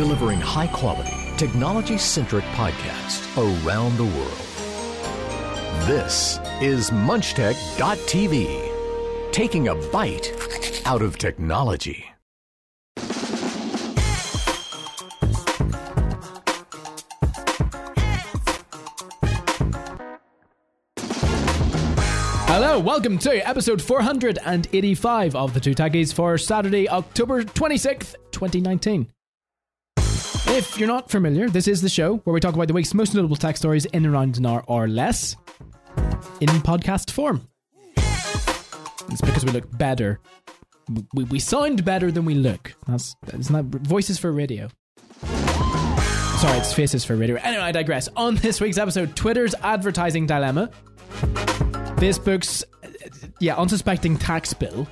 delivering high quality, technology centric podcasts around the world. This is MunchTech.tv, taking a bite out of technology. Hello, welcome to episode 485 of the Two Techies for Saturday, October 26th, 2019. If you're not familiar, this is the show where we talk about the week's most notable tech stories in around an hour or less in podcast form. It's because we look better. We, we sound better than we look. That's, that's not voices for radio. Sorry, it's faces for radio. Anyway, I digress. On this week's episode, Twitter's advertising dilemma, Facebook's yeah unsuspecting tax bill,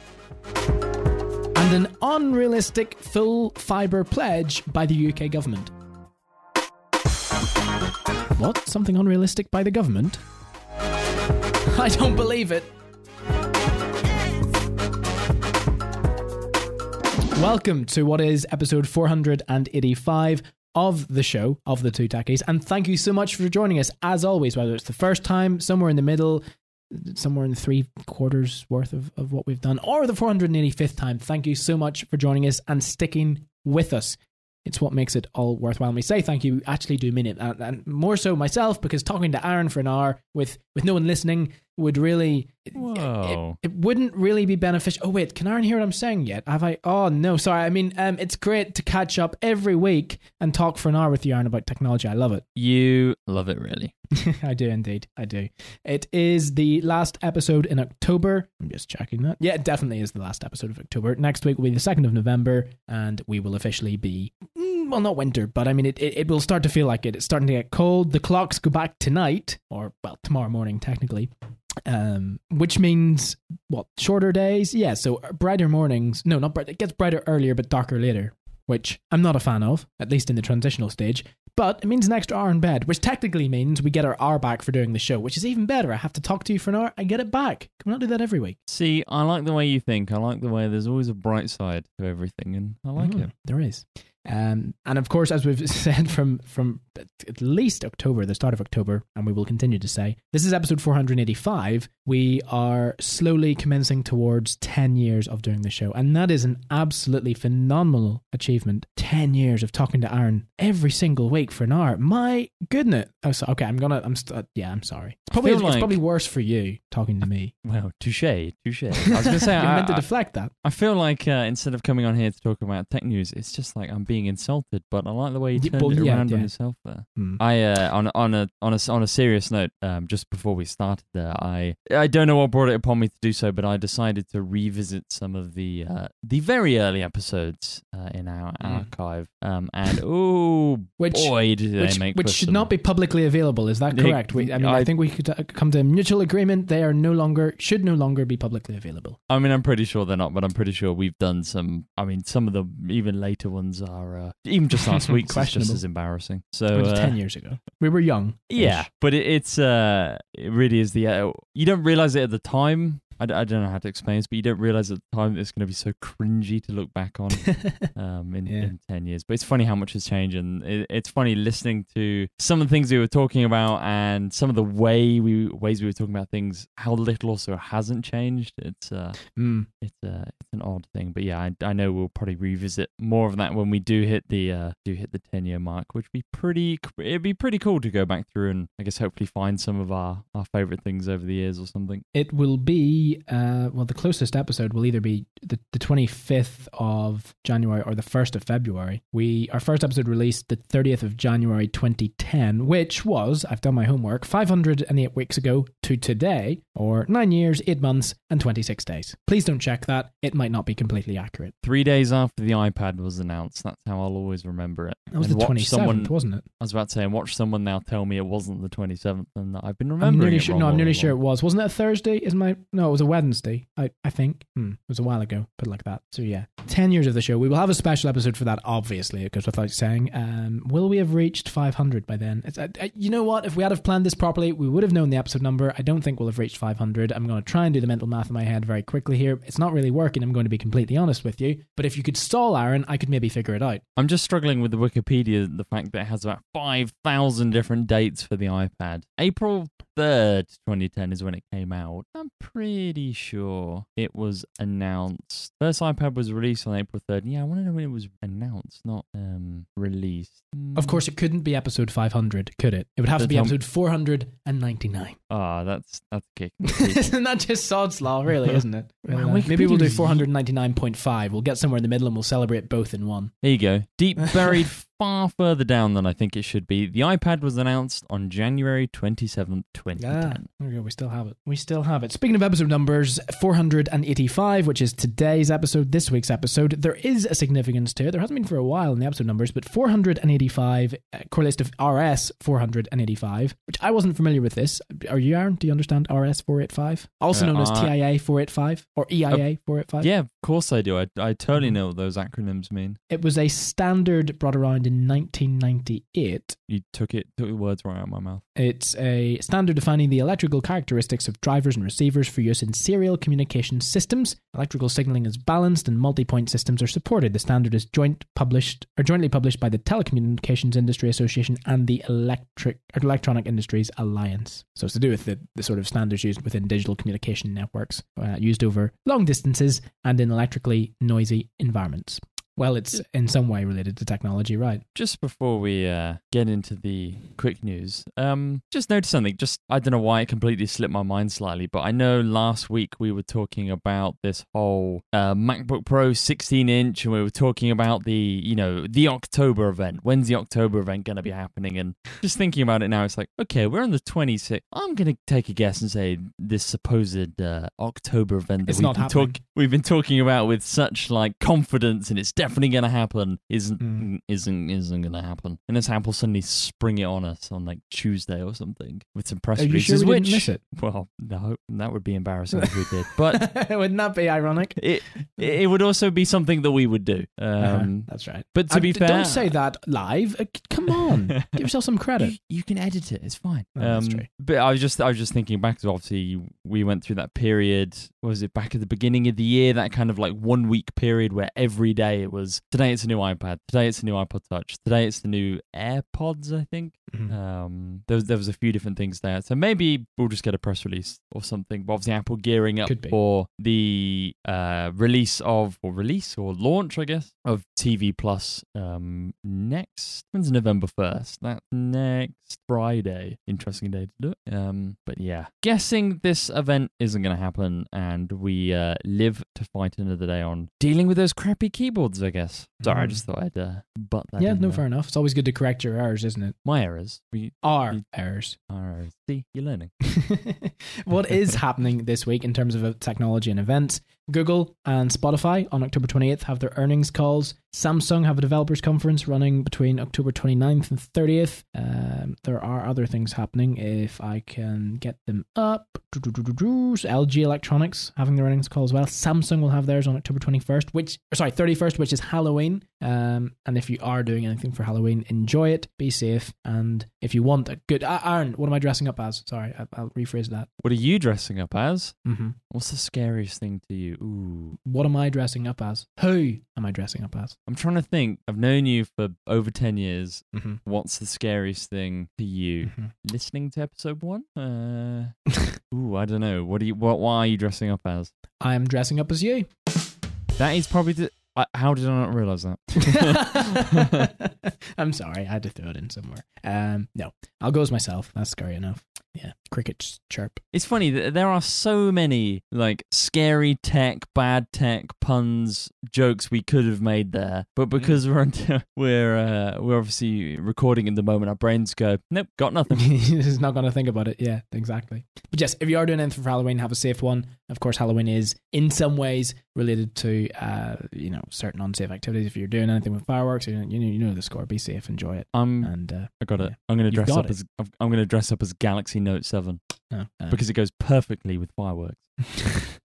and an unrealistic full fiber pledge by the UK government. What? Something unrealistic by the government? I don't believe it. Welcome to what is episode 485 of the show of the two techies and thank you so much for joining us as always whether it's the first time somewhere in the middle somewhere in three quarters worth of, of what we've done or the 485th time thank you so much for joining us and sticking with us it's what makes it all worthwhile. And we say thank you, actually do mean it, and, and, more so myself because talking to Aaron for an hour with with no one listening would really Whoa. It, it, wouldn't really be beneficial. Oh wait, can Aaron hear what I'm saying yet? Have I? Oh no, sorry. I mean, um, it's great to catch up every week and talk for an hour with you, Aaron, about technology. I love it. You love it, really. I do indeed. I do. It is the last episode in October. I'm just checking that. Yeah, it definitely is the last episode of October. Next week will be the 2nd of November, and we will officially be, well, not winter, but I mean, it, it, it will start to feel like it. It's starting to get cold. The clocks go back tonight, or, well, tomorrow morning, technically. Um, which means what shorter days? Yeah, so brighter mornings. No, not bright. It gets brighter earlier, but darker later. Which I'm not a fan of, at least in the transitional stage. But it means an extra hour in bed, which technically means we get our hour back for doing the show, which is even better. I have to talk to you for an hour, I get it back. Can we not do that every week? See, I like the way you think. I like the way there's always a bright side to everything, and I like Mm, it. There is. Um, and of course, as we've said from from at least October, the start of October, and we will continue to say, this is episode 485. We are slowly commencing towards 10 years of doing the show, and that is an absolutely phenomenal achievement. 10 years of talking to Aaron every single week for an hour. My goodness. Oh, so, okay, I'm gonna. I'm st- yeah, I'm sorry. It's probably it's like- probably worse for you talking to me. Well, touche, touche. I was going to say, I, meant to deflect that. I feel like uh, instead of coming on here to talk about tech news, it's just like I'm being insulted. But I like the way you Y- turned well, it yeah, around yeah. on yourself there. Hmm. I uh, on on a on a on a serious note, um, just before we started there, I I don't know what brought it upon me to do so, but I decided to revisit some of the uh, the very early episodes uh, in our Mm. archive, um, and oh Which- boy, did they which, make which should some- not be publicly available. Is that They- correct? We, I mean, I, I- think we could uh, come to a mutual agreement. They are no longer should no longer be publicly available. I mean, I'm pretty sure they're not, but I'm pretty sure we've done some. I mean, some of the even later ones are uh, even just last week's is just Questionable. as embarrassing. It So was uh, ten years ago. We were young. Yeah, but it, it's uh, it really is the uh, you don't realize it at the time. I, I don't know how to explain this, but you don't realize at the time that it's going to be so cringy to look back on um, in, Yeah. in 10 years. But it's funny how much has changed. And it, it's funny listening to some of the things we were talking about and some of the way we ways we were talking about things, how little also hasn't changed. It's uh, Mm. it's uh, it's an odd thing. But yeah, I, I know we'll probably revisit more of that when we do hit the uh, do hit the 10 year mark, which would be pretty, it'd be pretty cool to go back through and I guess hopefully find some of our, our favorite things over the years or something. It will be uh, well. The closest episode will either be the the twenty fifth of January or the first of February. We our first episode released the thirtieth of January, twenty ten, which was I've done my homework five hundred and eight weeks ago to today, or nine years, eight months, and twenty six days. Please don't check that; it might not be completely accurate. Three days after the iPad was announced, that's how I'll always remember it. That was And the watch twenty someone- wasn't it? I was about to say, and watch someone now tell me it wasn't the 27th, and that I've been remembering I'm nearly it sure. No, I'm nearly sure it was. Wasn't it a Thursday? Is my no? Was a Wednesday. I I think. Hmm. It was a while ago. Put it like that. So yeah, ten years of the show. We will have a special episode for that. Obviously, goes without saying. Um, will we have reached 500 by then? Uh, uh, you know what? If we had have planned this properly, we would have known the episode number. I don't think we'll have reached 500. I'm going to try and do the mental math in my head very quickly here. It's not really working. I'm going to be completely honest with you. But if you could stall Aaron, I could maybe figure it out. I'm just struggling with the Wikipedia, the fact that it has about 5,000 different dates for the iPad. April 3rd, 2010 is when it came out. I'm pretty sure it was announced. First iPad was released on April 3rd. Yeah, I want to know when it was announced, not um released. Of course, it couldn't be episode 500, could it? It would have to be thumb- episode 499. Ah, that's that's a kick. the isn't that just sod's law, really, isn't it? Wow, Well, uh, maybe we'll do Wikipedia's- 499.5. We'll get somewhere in the middle and we'll celebrate both in one. There you go. Deep buried far further down than I think it should be. The iPad was announced on January 27th, 2010. Ah, there we go. We still have it. We still have it. Speaking of episode numbers, 485, which is today's episode, this week's episode, there is a significance to it. There hasn't been for a while in the episode numbers, but 485 uh, correlates to RS 485, which I wasn't familiar with this. Are you, Aaron? Do you understand RS 485? Also Uh, known as I- TIA 485 or EIA 485? Yeah, of course I do. I, I totally Mhm. know what those acronyms mean. It was a standard brought around in 1998 You took it, took the words right out of my mouth. It's a standard defining the electrical characteristics of drivers and receivers for use in serial communication systems. Electrical signaling is balanced and multi-point systems are supported. The standard is joint published or jointly published by the Telecommunications Industry Association and the Electric Electronic Industries Alliance. So it's to do with the, the sort of standards used within digital communication networks, uh, used over long distances and in electrically noisy environments. Well, it's in some way related to technology, right? Just before we uh, get into the quick news, um, just noticed something. Just I don't know why it completely slipped my mind slightly, but I know last week we were talking about this whole uh, MacBook Pro 16 inch, and we were talking about the you know the October event. When's the October event going to be happening? And just thinking about it now, it's like okay, we're on the 26th. I'm going to take a guess and say this supposed uh, October event that It's we've not been talk- we've been talking about with such like confidence, and it's definitely going to happen. Isn't Mm. isn't isn't going to happen. And this Apple suddenly spring it on us on like Tuesday or something with some press Are releases. sure we which miss it? well, no, that would be embarrassing if we did. But Wouldn't that be ironic? it it would also be something that we would do. Uh-huh, Um, that's right. but to be d- fair, don't say that live. Uh, come on, give yourself some credit. You, you can edit it. It's fine. Oh, that's Um, true. But I was just I was just thinking back because obviously we went through that period. Was it back at the beginning of the year? That kind of like one week period where every day it was today it's a new iPad, today it's a new iPod Touch, today it's the new AirPods. I think. Mhm. Um, there was there was a few different things there. So maybe we'll just get a press release or something. But obviously Apple gearing up for the uh, release of or release or launch, I guess, of TV Plus um, next. When's November first? That next Friday. Interesting day to do it. Um, but yeah, guessing this event isn't going to happen, and we uh, live to fight another day on dealing with those crappy keyboards. I guess. Sorry, I Mhm. just thought I'd uh, butt that. Yeah, no, there. fair enough. It's always good to correct your errors, isn't it? My errors. We are errors. are. See, you're learning. what is happening this week in terms of technology and events? Google and Spotify on October 28th have their earnings calls. Samsung have a developers conference running between October 29th and 30th. Um, there are other things happening if I can get them up. So LG Electronics having their earnings call as well. Samsung will have theirs on October 21st, which sorry 31st, which is Halloween. Um, and if you are doing anything for Halloween, enjoy it, be safe, and if you want a good uh, Aaron, what am I dressing up as? Sorry, I, I'll rephrase that. What are you dressing up as? Mm-hmm. What's the scariest thing to you? Ooh. What am I dressing up as? Who am I dressing up as? I'm trying to think. I've known you for over 10 years. Mm-hmm. What's the scariest thing to you? Listening to episode one? Uh, ooh, I don't know. What do you? What? Why are you dressing up as? I am dressing up as you. That is probably the. I, how did I not realize that? I'm sorry, I had to throw it in somewhere. Um, no, I'll go as myself. That's scary enough. Yeah, crickets chirp. It's funny that there are so many like scary tech, bad tech puns, jokes we could have made there, but because we're on, we're uh, we're obviously recording in the moment, our brains go, nope, got nothing. He's not going to think about it. Yeah, exactly. But yes, if you are doing anything for Halloween, have a safe one. Of course, Halloween is in some ways related to uh, you know certain unsafe activities. If you're doing anything with fireworks, you know you know, the score. Be safe, enjoy it, I'm and uh, I got it. Yeah. I'm gonna dress up it. as I'm gonna dress up as Galaxy Note Seven no, uh, because it goes perfectly with fireworks.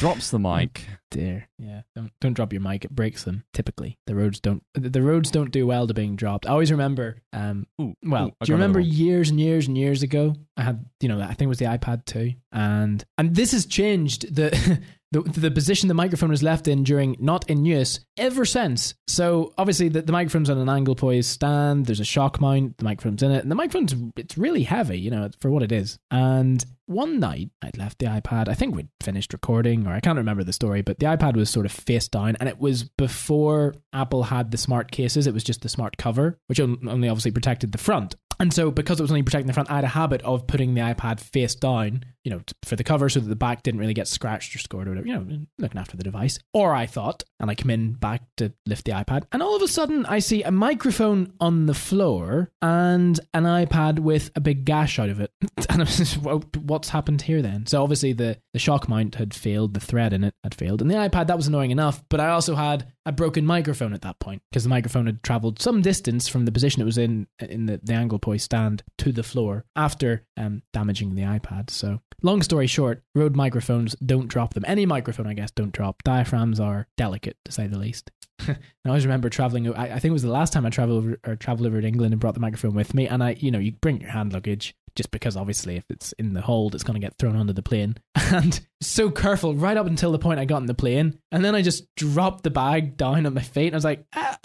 drops the mic. Dear, yeah. Don't don't drop your mic; it breaks them. Typically, the Rodes don't. The Rodes don't do well to being dropped. I always remember. Um, Ooh, well, ooh, do you remember years and years and years ago? I had, you know, I think it was the iPad 2, and and this has changed the. The, the position the microphone was left in during not in use ever since. So obviously the, the microphone's on an angle poised stand. There's a shock mount. The microphone's in it, and the microphone's it's really heavy, you know, for what it is. And one night I'd left the iPad. I think we'd finished recording, or I can't remember the story, but the iPad was sort of face down, and it was before Apple had the smart cases. It was just the smart cover, which only obviously protected the front. And so, because it was only protecting the front, I had a habit of putting the iPad face down, you know, for the cover so that the back didn't really get scratched or scored or whatever, you know, looking after the device. Or I thought, and I come in back to lift the iPad, and all of a sudden I see a microphone on the floor and an iPad with a big gash out of it. and I was just, what's happened here then? So obviously the, the shock mount had failed, the thread in it had failed, and the iPad, that was annoying enough, but I also had a broken microphone at that point because the microphone had traveled some distance from the position it was in in the, the angle poised stand to the floor after um, damaging the iPad. So, long story short, Rode microphones don't drop them. Any microphone, I guess, don't drop. Diaphragms are delicate, to say the least. I always remember traveling. I, I think it was the last time I traveled over or traveled over to England and brought the microphone with me. And I, you know, you bring your hand luggage just because obviously if it's in the hold, it's going to get thrown under the plane. And so careful right up until the point I got in the plane, and then I just dropped the bag down at my feet. And I was like, ah,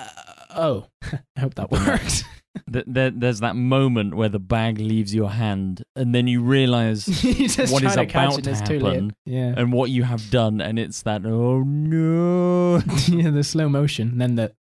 oh, I hope that worked. Th- there, there's that moment where the bag leaves your hand, and then you realize What is to about to and it's too late. happen. Yeah, and what you have done, and it's that oh no. yeah, the slow motion, then the.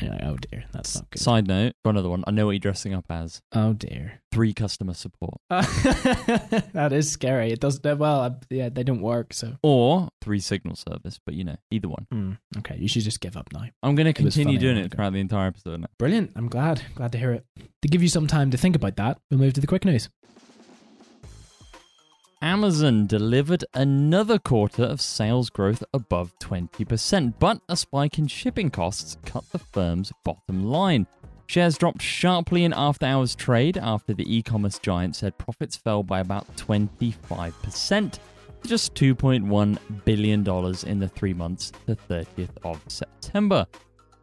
And oh dear, that's not good. Side note, for another one, I know what you're dressing up as. Oh dear. Three customer support. that is scary. It does well. uh, Yeah, they don't work. So, Or three signal service, but you know, either one. Hmm, okay, you should just give up now. I'm going to continue doing it throughout the entire episode now. Brilliant. I'm glad. Glad to hear it. To give you some time to think about that, we'll move to the quick news. Amazon delivered another quarter of sales growth above 20%, but a spike in shipping costs cut the firm's bottom line. Shares dropped sharply in after hours trade after the e commerce giant said profits fell by about 25%, to just $2.1 billion in the three months to 30th of September.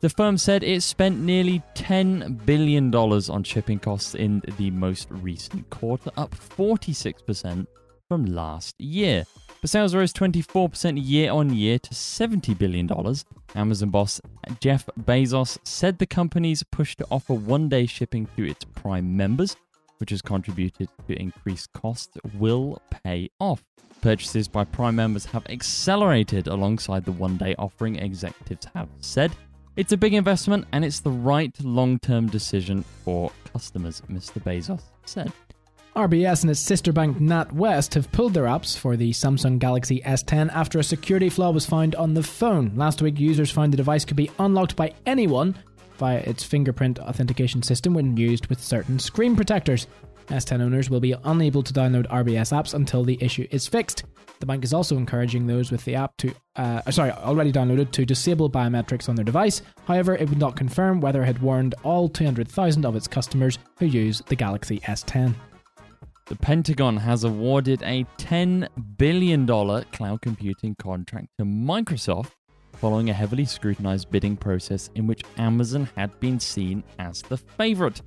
The firm said it spent nearly $10 billion on shipping costs in the most recent quarter, up 46% from last year. But sales rose 24% year on year to $70 billion. Amazon boss Jeff Bezos said the company's push to offer one day shipping to its Prime members, which has contributed to increased costs, will pay off. Purchases by Prime members have accelerated alongside the one day offering, executives have said. It's a big investment and it's the right long term decision for customers, Mr. Bezos said. RBS and its sister bank NatWest have pulled their apps for the Samsung Galaxy S10 after a security flaw was found on the phone. Last week, users found the device could be unlocked by anyone via its fingerprint authentication system when used with certain screen protectors. S10 owners will be unable to download RBS apps until the issue is fixed. The bank is also encouraging those with the app to, uh, sorry, already downloaded to disable biometrics on their device. However, it would not confirm whether it had warned all 200,000 of its customers who use the Galaxy S10. The Pentagon has awarded a $10 billion cloud computing contract to Microsoft following a heavily scrutinized bidding process in which Amazon had been seen as the favorite.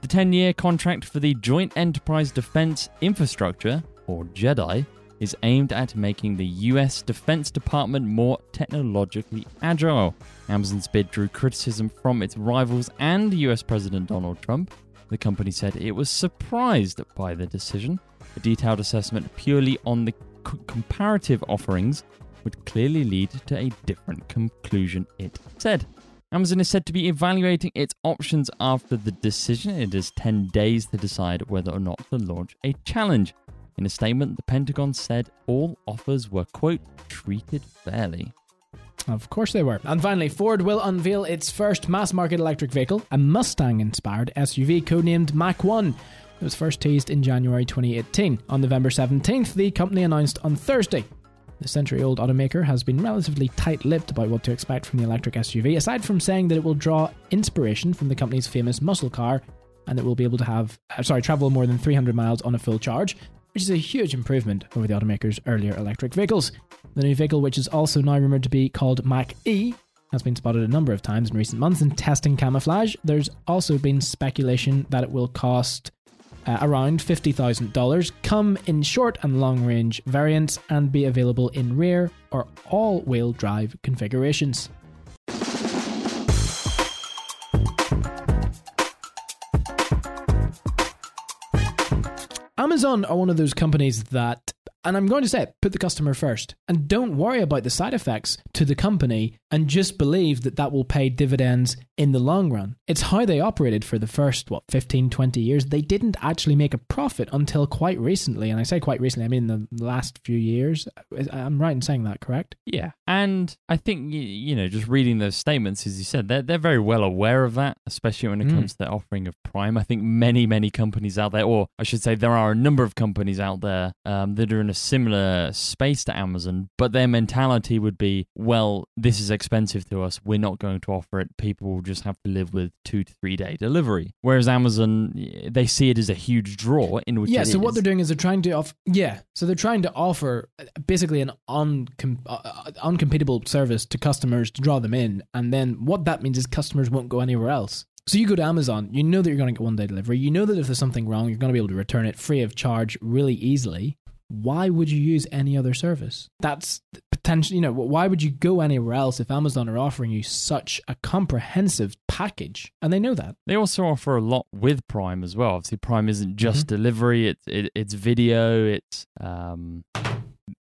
The 10 year contract for the Joint Enterprise Defense Infrastructure, or JEDI, is aimed at making the US Defense Department more technologically agile. Amazon's bid drew criticism from its rivals and US President Donald Trump. The company said it was surprised by the decision. A detailed assessment purely on the c- comparative offerings would clearly lead to a different conclusion, it said. Amazon is said to be evaluating its options after the decision. It has 10 days to decide whether or not to launch a challenge. In a statement, the Pentagon said all offers were, quote, treated fairly. Of course they were. And finally, Ford will unveil its first mass market electric vehicle, a Mustang inspired SUV codenamed Mach 1. It was first teased in January 2018. On November 17th, the company announced on Thursday. The century old automaker has been relatively tight lipped about what to expect from the electric SUV, aside from saying that it will draw inspiration from the company's famous muscle car and it will be able to have, uh, sorry, travel more than 300 miles on a full charge. Which is a huge improvement over the automaker's earlier electric vehicles. The new vehicle, which is also now rumored to be called Mach E, has been spotted a number of times in recent months in testing camouflage. There's also been speculation that it will cost uh, around $50,000, come in short and long range variants, and be available in rear or all wheel drive configurations. Amazon are one of those companies that and I'm going to say it, put the customer first and don't worry about the side effects to the company and just believe that that will pay dividends in the long run. It's how they operated for the first, what, 15, 20 years. They didn't actually make a profit until quite recently. And I say quite recently, I mean the last few years. I'm right in saying that, correct? Yeah. And I think, you know, just reading those statements, as you said, they're, they're very well aware of that, especially when it mm. comes to the offering of Prime. I think many, many companies out there, or I should say, there are a number of companies out there um, that are in a similar space to Amazon, but their mentality would be, well, this is expensive to us. We're not going to offer it. People will just have to live with two to three day delivery. Whereas Amazon, they see it as a huge draw in which yeah. so is. what they're doing is they're trying to offer yeah. So they're trying to offer uh, basically an uncom- uh, uh, uncompetitive service to customers to draw them in, and then what that means is customers won't go anywhere else. So you go to Amazon, you know that you're going to get one day delivery. You know that if there's something wrong, you're going to be able to return it free of charge really easily why would you use any other service? That's potentially, you know, why would you go anywhere else if Amazon are offering you such a comprehensive package? And they know that. They also offer a lot with Prime as well. Obviously, Prime isn't just mm-hmm. delivery; it's it, it's video, it's um,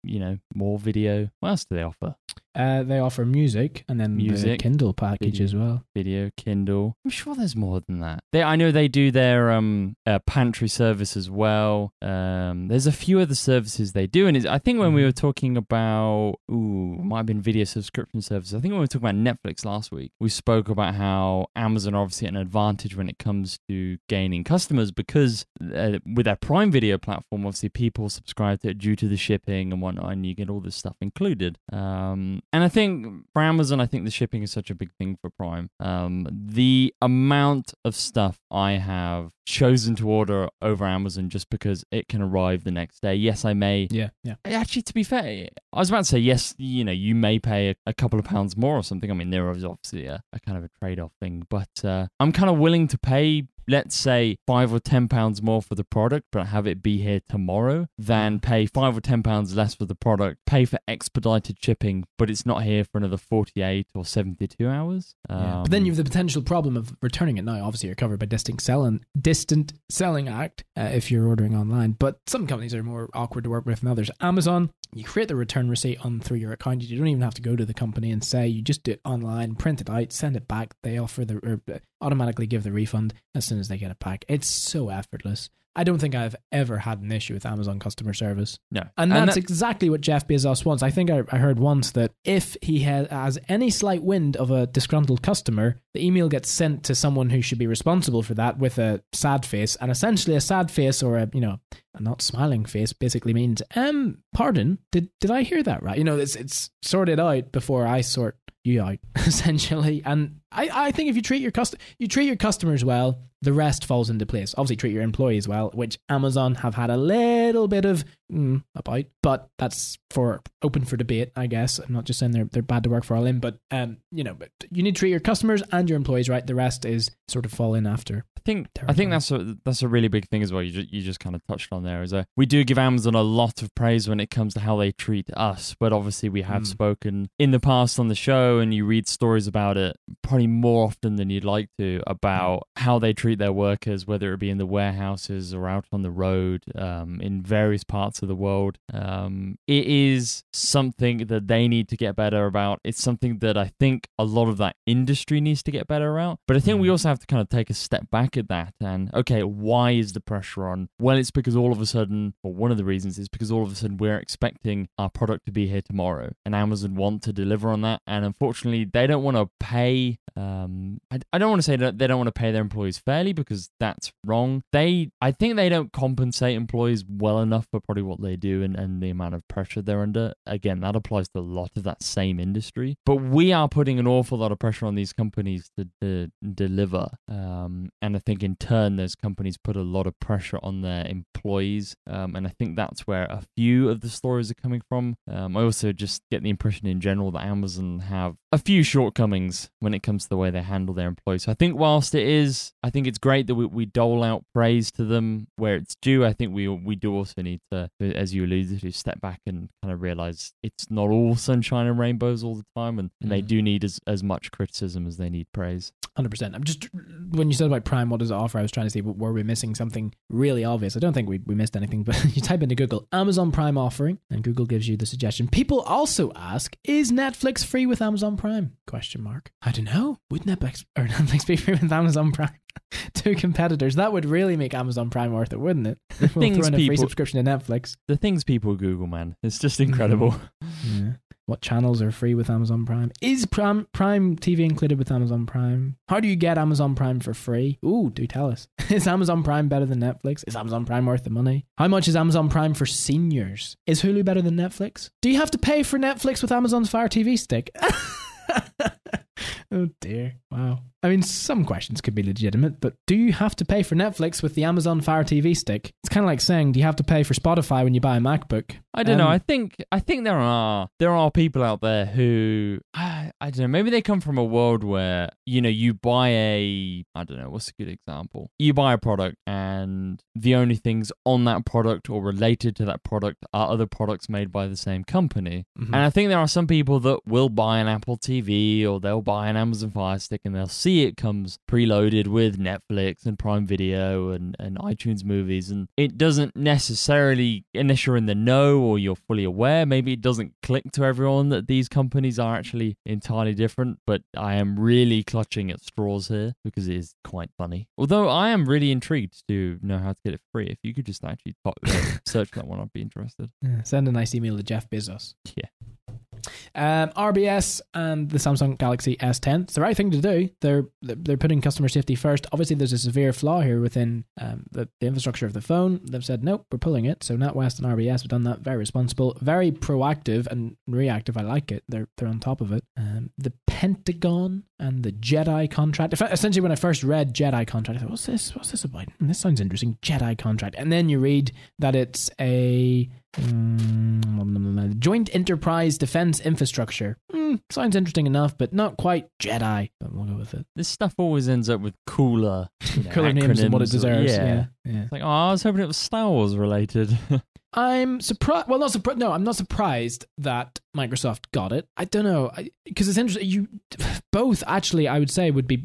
you know, more video. What else do they offer? Uh, they offer music and then music, the Kindle package video, as well. Video, Kindle. I'm sure there's more than that. They, I know they do their um uh, pantry service as well. Um, there's a few other services they do, and I think when we mm-hmm. were talking about, ooh, might have been video subscription services. I think when we were talking about Netflix last week, we spoke about how Amazon are obviously at an advantage when it comes to gaining customers because uh, with their Prime Video platform, obviously people subscribe to it due to the shipping and whatnot, and you get all this stuff included. Um, and I think for Amazon, I think the shipping is such a big thing for Prime. Um, the amount of stuff I have chosen to order over Amazon just because it can arrive the next day. Yes, I may. Yeah, yeah. Actually, to be fair, I was about to say yes. You know, you may pay a, a couple of pounds more or something. I mean, there is obviously a, a kind of a trade-off thing, but uh, I'm kind of willing to pay let's say five or ten pounds more for the product, but have it be here tomorrow, than pay five or ten pounds less for the product, pay for expedited shipping, but it's not here for another 48 or 72 hours. Um, But then you have the potential problem of returning it now. Obviously, you're covered by distant selling, distant selling act uh, if you're ordering online, but some companies are more awkward to work with than others. Amazon, you create the return receipt on through your account. You don't even have to go to the company and say. You just do it online, print it out, send it back. They offer the or uh, automatically give the refund as soon as they get it back. It's so effortless. I don't think I've ever had an issue with Amazon customer service. No. And that's and that- exactly what Jeff Bezos wants. I think I, I heard once that if he has any slight wind of a disgruntled customer, the email gets sent to someone who should be responsible for that with a sad face. And essentially, a sad face or a, you know, a not smiling face basically means, um, pardon, did, did I hear that right? You know, it's, it's sorted out before I sort you out essentially. And I, I think if you treat your cust- you treat your customers well, the rest falls into place. Obviously, treat your employees well, which Amazon have had a little bit of mm, about, but that's for open for debate, I guess. I'm not just saying they're they're bad to work for all in, but um, you know, but you need to treat your customers and your employees right. The rest is sort of fall in after. I think territory. I think that's a that's a really big thing as well. You just, you just kind of touched on there is that we do give Amazon a lot of praise when it comes to how they treat us, but obviously we have mm. spoken in the past on the show, and you read stories about it probably more often than you'd like to about mm. how they treat their workers, whether it be in the warehouses or out on the road, um, in various parts of the world. Um, it is something that they need to get better about. It's something that I think a lot of that industry needs to get better about. But I think we mm. also have to kind of take a step back at that and, okay, why is the pressure on? Well, it's because all of a sudden, or one of the reasons is because all of a sudden we're expecting our product to be here tomorrow and Amazon want to deliver on that. And unfortunately, they don't want to pay Um, I, I don't want to say that they don't want to pay their employees fairly because that's wrong. They, I think they don't compensate employees well enough for probably what they do and, and the amount of pressure they're under. Again, that applies to a lot of that same industry. But we are putting an awful lot of pressure on these companies to, to deliver. Um, and I think in turn, those companies put a lot of pressure on their employees. Um, and I think that's where a few of the stories are coming from. Um, I also just get the impression in general that Amazon have a few shortcomings when it comes to the way they handle their employees. So I think whilst it is, I think it's great that we, we dole out praise to them where it's due. I think we we do also need to, as you alluded to, step back and kind of realize it's not all sunshine and rainbows all the time, and, and they Mhm. do need as, as much criticism as they need praise. Hundred percent. I'm just when you said about Prime, what does it offer? I was trying to see were we missing something really obvious. I don't think we we missed anything, but you type into Google Amazon Prime offering, and Google gives you the suggestion. People also ask, is Netflix free with Amazon Prime? Question mark. I don't know. Would Netflix or Netflix be free with Amazon Prime? Two competitors. That would really make Amazon Prime worth it, wouldn't it? we'll things a free subscription to Netflix. The things people Google, man, it's just incredible. Mm-hmm. Yeah. What channels are free with Amazon Prime? Is Prime Prime TV included with Amazon Prime? How do you get Amazon Prime for free? Ooh, do tell us. Is Amazon Prime better than Netflix? Is Amazon Prime worth the money? How much is Amazon Prime for seniors? Is Hulu better than Netflix? Do you have to pay for Netflix with Amazon's Fire TV stick? oh dear. Wow. I mean, some questions could be legitimate, but do you have to pay for Netflix with the Amazon Fire TV stick? It's kind of like saying, do you have to pay for Spotify when you buy a MacBook? I don't know. Um, I think I think there are there are people out there who I, I don't know. Maybe they come from a world where you know you buy a I don't know what's a good example. You buy a product and the only things on that product or related to that product are other products made by the same company. Mhm. And I think there are some people that will buy an Apple TV or they'll buy an Amazon Fire Stick and they'll see it comes preloaded with Netflix and Prime Video and, and iTunes movies. And it doesn't necessarily, unless you're in the know or you're fully aware, maybe it doesn't click to everyone that these companies are actually entirely different. But I am really clutching at straws here because it is quite funny. Although I am really intrigued to know how to get it free. If you could just actually pop, uh, search that one, I'd be interested. Yeah, send a nice email to Jeff Bezos. Yeah. Um, RBS and the Samsung Galaxy S10. It's the right thing to do. They're they're putting customer safety first. Obviously, there's a severe flaw here within um, the, the infrastructure of the phone. They've said nope, we're pulling it. So NatWest and RBS have done that. Very responsible, very proactive and reactive. I like it. They're they're on top of it. Um, the Pentagon and the Jedi contract. Essentially, when I first read Jedi contract, I thought, what's this? What's this about? Hmm, This sounds interesting. Jedi contract, and then you read that it's a Mm, Joint Enterprise Defense Infrastructure. Mm, sounds interesting enough, but not quite Jedi. But we'll go with it. This stuff always ends up with cooler, you know, Cooler names than what it deserves. Yeah. Yeah, yeah. It's like, oh, I was hoping it was Star Wars related. I'm surprised. Well, not surprised. No, I'm not surprised that Microsoft got it. I don't know because it's interesting. You both actually, I would say, would be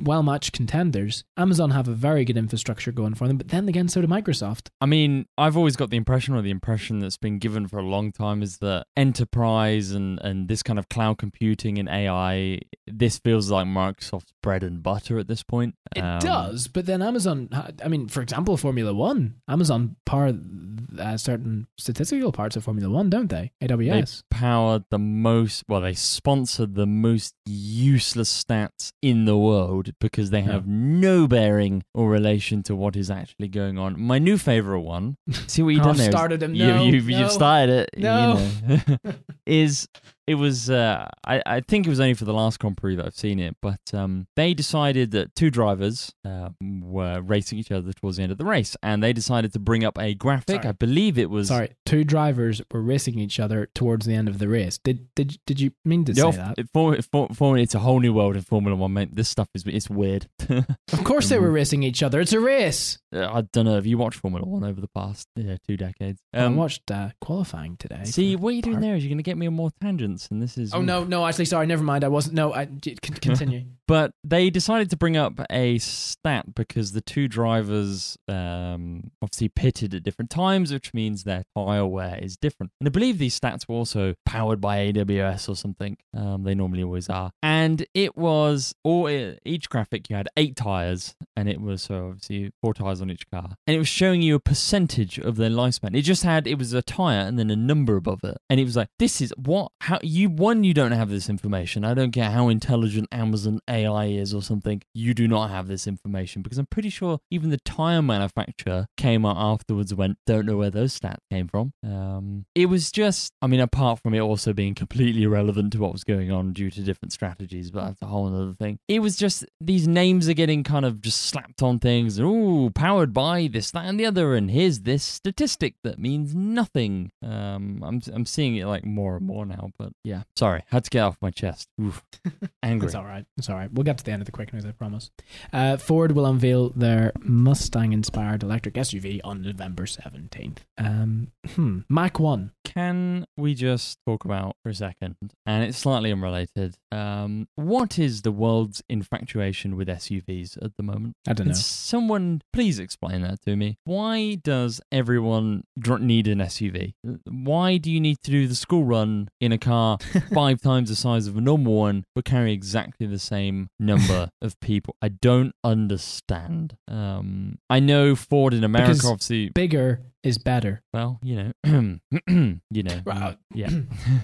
well matched contenders. Amazon have a very good infrastructure going for them, but then again, so do Microsoft. I mean, I've always got the impression, or the impression that's been given for a long time, is that enterprise and, and this kind of cloud computing and AI, this feels like Microsoft's bread and butter at this point. It Um, does, but then Amazon. I mean, for example, Formula One. Amazon power uh, certain statistical parts of Formula One, don't they? They AWS. powered the most, well, they sponsored the most useless stats in the world because they have no bearing or relation to what is actually going on. My new favorite one, see what you've done there? started you, No, you've, no. you've started it. you No. know. is it was uh, I, I think it was only for the last Grand Prix that I've seen it, but um, they decided that two drivers uh, were racing each other towards the end of the race, and they decided to bring up a graphic. Sorry. I believe it was Sorry, two drivers were racing each other towards the end of the race. Did did did you mean to Yeah, say that? it- for, for, for, it's a whole new world in Formula One, mate. This stuff is it's weird. Of course, they were racing each other. It's a race. I don't know. Have you watched Formula One over the past yeah, two decades? I watched uh, qualifying today. Um, see, what you're doing there is you're going to get me on more tangents, and this is Oh no, no, actually, sorry, never mind. I wasn't. No, I c- c- continue. But they decided to bring up a stat because the two drivers um, obviously pitted at different times, which means their tire wear is different. And I believe these stats were also powered by AWS or something. Um, they normally always are. And it was, or each graphic, you had eight tires, and it was so obviously four tires on each car. And it was showing you a percentage of their lifespan. It just had, it was a tire and then a number above it. And it was like, this is what, how, you one, you don't have this information. I don't care how intelligent Amazon AI is or something. You do not have this information because I'm pretty sure even the tire manufacturer came out afterwards and went, "Don't know where those stats came from." Um, it was just, I mean, apart from it also being completely irrelevant to what was going on due to different strategies, but that's a whole other thing. It was just these names are getting kind of just slapped on things. Oh, powered by this, that, and the other, and here's this statistic that means nothing. Um, I'm I'm seeing it like more and more now, but yeah, sorry, had to get off my chest. Oof, angry. It's all right. It's all right. We'll get to the end of the quick news, I promise. Uh, Ford will unveil their Mustang-inspired electric SUV on November seventeenth. Um, hmm. Mach One. Can we just talk about for a second, and it's slightly unrelated. Um, what is the world's infatuation with SUVs at the moment? I don't Can know. someone please explain that to me? Why does everyone need an SUV? Why do you need to do the school run in a car five times the size of a normal one, but carry exactly the same number of people? I don't understand. Um, I know Ford in America, Because obviously. Bigger is better. Well, you know, you know, Right. yeah.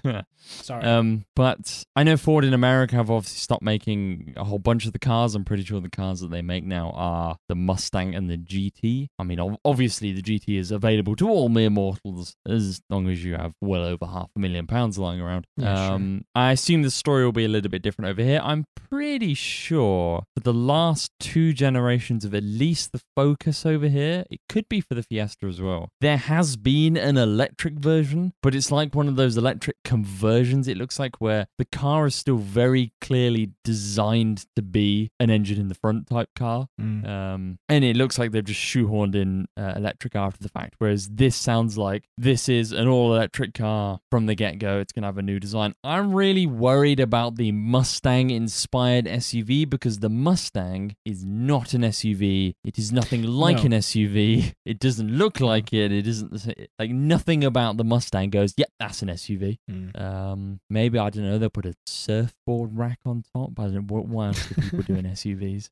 Sorry. Um, but I know Ford in America have obviously stopped making a whole bunch of the cars. I'm pretty sure the cars that they make now are the Mustang and the GT. I mean, obviously the GT is available to all mere mortals as long as you have well over half a million pounds lying around. Yeah, sure. um, I assume the story will be a little bit different over here. I'm pretty sure for the last two generations of at least the Focus over here, it could be for the Fiesta as well. There has been an electric version, but it's like one of those electric conversions, it looks like, where the car is still very clearly designed to be an engine in the front type car. Mm. Um, and it looks like they've just shoehorned in uh, electric after the fact. Whereas this sounds like this is an all electric car from the get go. It's going to have a new design. I'm really worried about the Mustang inspired SUV because the Mustang is not an SUV. It is nothing like No. an SUV. It doesn't look like it. It isn't the sa- like nothing about the Mustang goes, yep, that's an SUV. Mm. Um, maybe I don't know. They'll put a surfboard rack on top. I don't know what, what else do people do in SUVs.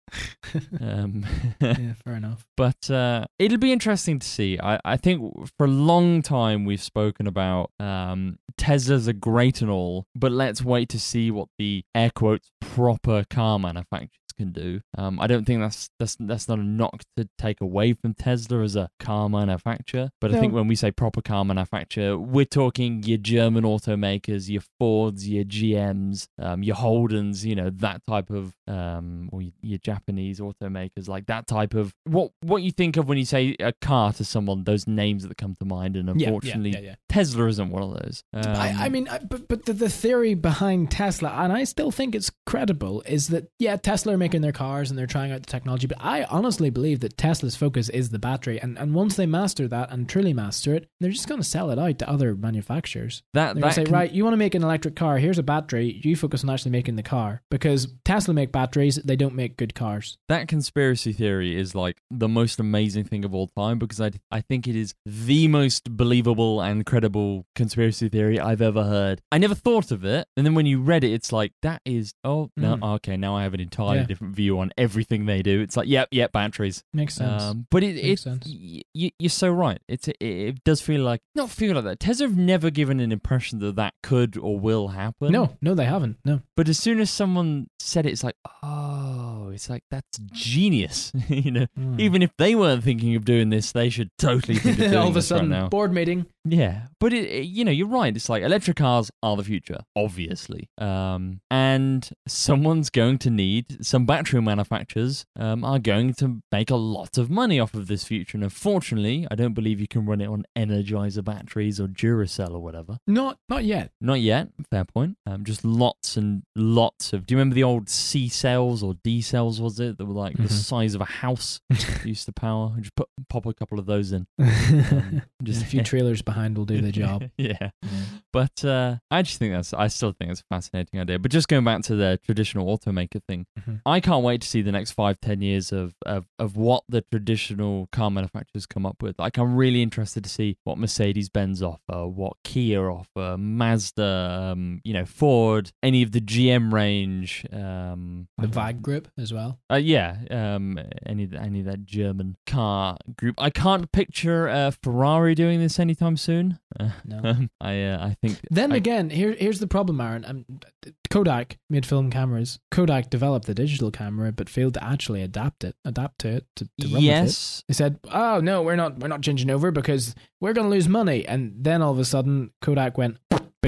Um, yeah, fair enough. but uh, it'll be interesting to see. I, I think for a long time we've spoken about um, Teslas are great and all, but let's wait to see what the air quotes proper car manufacturers can do. Um, I don't think that's that's that's not a knock to take away from Tesla as a car manufacturer, but I think when we say proper car manufacturer, we're talking your German automakers, your Fords, your GMs, um, your Holdens, you know that type of, um, or your Japanese automakers, like that type of what what you think of when you say a car to someone. Those names that come to mind, and unfortunately, yeah, yeah, yeah. Tesla isn't one of those. Um, I, I mean, I, but but the, the theory behind Tesla, and I still think it's credible, is that yeah, Tesla are making their cars and they're trying out the technology, but I honestly believe that Tesla's focus is the battery, and and once they master that and truly master it, they're just going to sell it out to other manufacturers. that They're going that to say, can- right, you want to make an electric car? Here's a battery. You focus on actually making the car because Tesla make batteries. They don't make good cars. that conspiracy theory is like the most amazing thing of all time because I I think it is the most believable and credible conspiracy theory I've ever heard. I never thought of it, and then when you read it, it's like that is oh no Mm. okay now I have an entirely Yeah. different view on everything they do. It's like yep yep batteries. Makes sense. Um, but it, Makes it sense. y- y- you're so right. It's it, it does feel like not feel like that. Tesla have never given an impression that that could or will happen. no, no, they haven't. No. But as soon as someone said it, it's like, oh, it's like that's genius. you know, Mm. even if they weren't thinking of doing this, they should totally think of doing all of a right sudden, now. board meeting. Yeah, but it, it- you know, you're right. It's like electric cars are the future, obviously. Um, and someone's going to need some battery manufacturers um, are going to make a lot of money off of this future. And unfortunately, I don't believe you can run it on Energizer batteries or Duracell or whatever. Not, not yet. Not yet. Fair point. Um, just lots and lots of. Do you remember the old C cells or D cells? Was it that were like Mhm. the size of a house? used to power. Just put pop a couple of those in. Um, Just a few trailers behind will do the job. yeah. But uh, I just think that's, I still think it's a fascinating idea. But just going back to the traditional automaker thing, Mhm. I can't wait to see the next five, ten years of, of, of what the traditional car manufacturers come up with. Like, I'm really interested to see what Mercedes Benz offer, what Kia offer, Mazda, um, you know, Ford, any of the GM range. Um, The VAG group as well. Uh, yeah, um, any any of that German car group. I can't picture uh, Ferrari doing this anytime soon. Uh, No. I uh, I think Then I- again, here here's the problem, Aaron. Um, Kodak made film cameras. Kodak developed the digital camera, but failed to actually adapt it, adapt to it to, to run with it. yes, They said, "Oh no, we're not, we're not changing over because we're going to lose money." And then all of a sudden, Kodak went